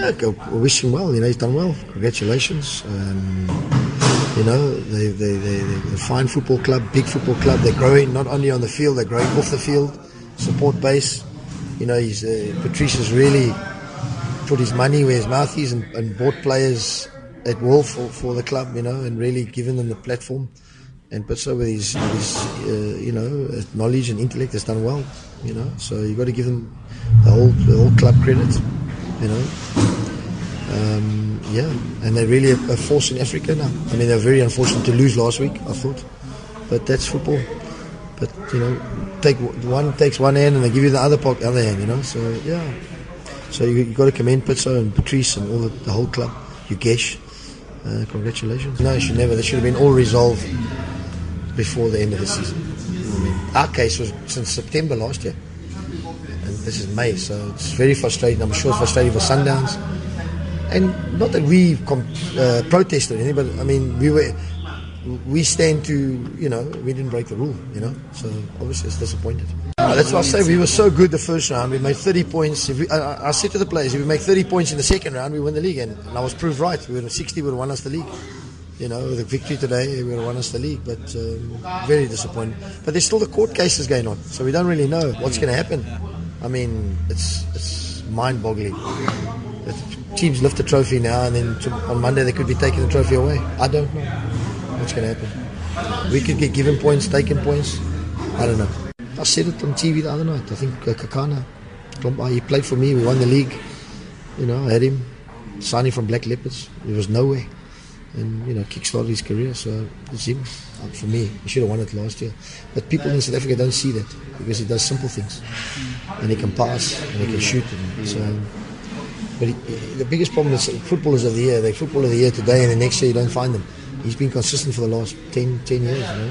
Yeah, I wish him well. You know, he's done well. Congratulations. Um, you know, they, they, they, they're a fine football club, big football club. They're growing not only on the field, they're growing off the field. Support base. You know, he's, uh, Patrice has really put his money where his mouth is and, and bought players at will for, for the club, you know, and really given them the platform. And but so with his, his uh, you know, knowledge and intellect has done well, you know. So you've got to give them the whole the whole club credit, you know. Um, yeah, and they're really a, a, force in Africa now. I mean, they're very unfortunate to lose last week. I thought, but that's football. But you know, take one takes one hand and they give you the other part, other hand. You know, so yeah. So you, you got to commend Pitso and Patrice and all the, the whole club. Yugesh, uh, congratulations. No, it should never. They should have been all resolved before the end of the season. I mean, our case was since September last year, this is May, so it's very frustrating. I'm sure it's frustrating for Sundowns, and not that we com- uh, protested anything, but I mean, we were. We stand to, you know, we didn't break the rule, you know, so obviously it's disappointed. Uh, that's what I say. We were so good the first round. We made 30 points. We, I, I, said to the players, if we make 30 points in the second round, we win the league. And, and I was proved right. We were 60, we would have won us the league you know, the victory today, we would have won us the league. But um, very disappointing. But there's still the court cases going on, so we don't really know what's going to happen. I mean, it's it's mind-boggling. The teams lift the trophy now, and then to, on Monday they could be taking the trophy away. I don't know what's going to happen. We could get given points, taken points. I don't know. I said it on TV the other night. I think uh, Kekana, he played for me. We won the league. You know, I had him signing from Black Leopards. There was nowhere and you know kickstarted his career. So it's him. Um, for me, he should have won it last year. But people in South Africa don't see that because he does simple things, and he can pass and he can shoot. And so, but he, the biggest problem is footballers of the year. They football of the year today, and the next year you don't find them. He's been consistent for the last 10, 10 years. You know?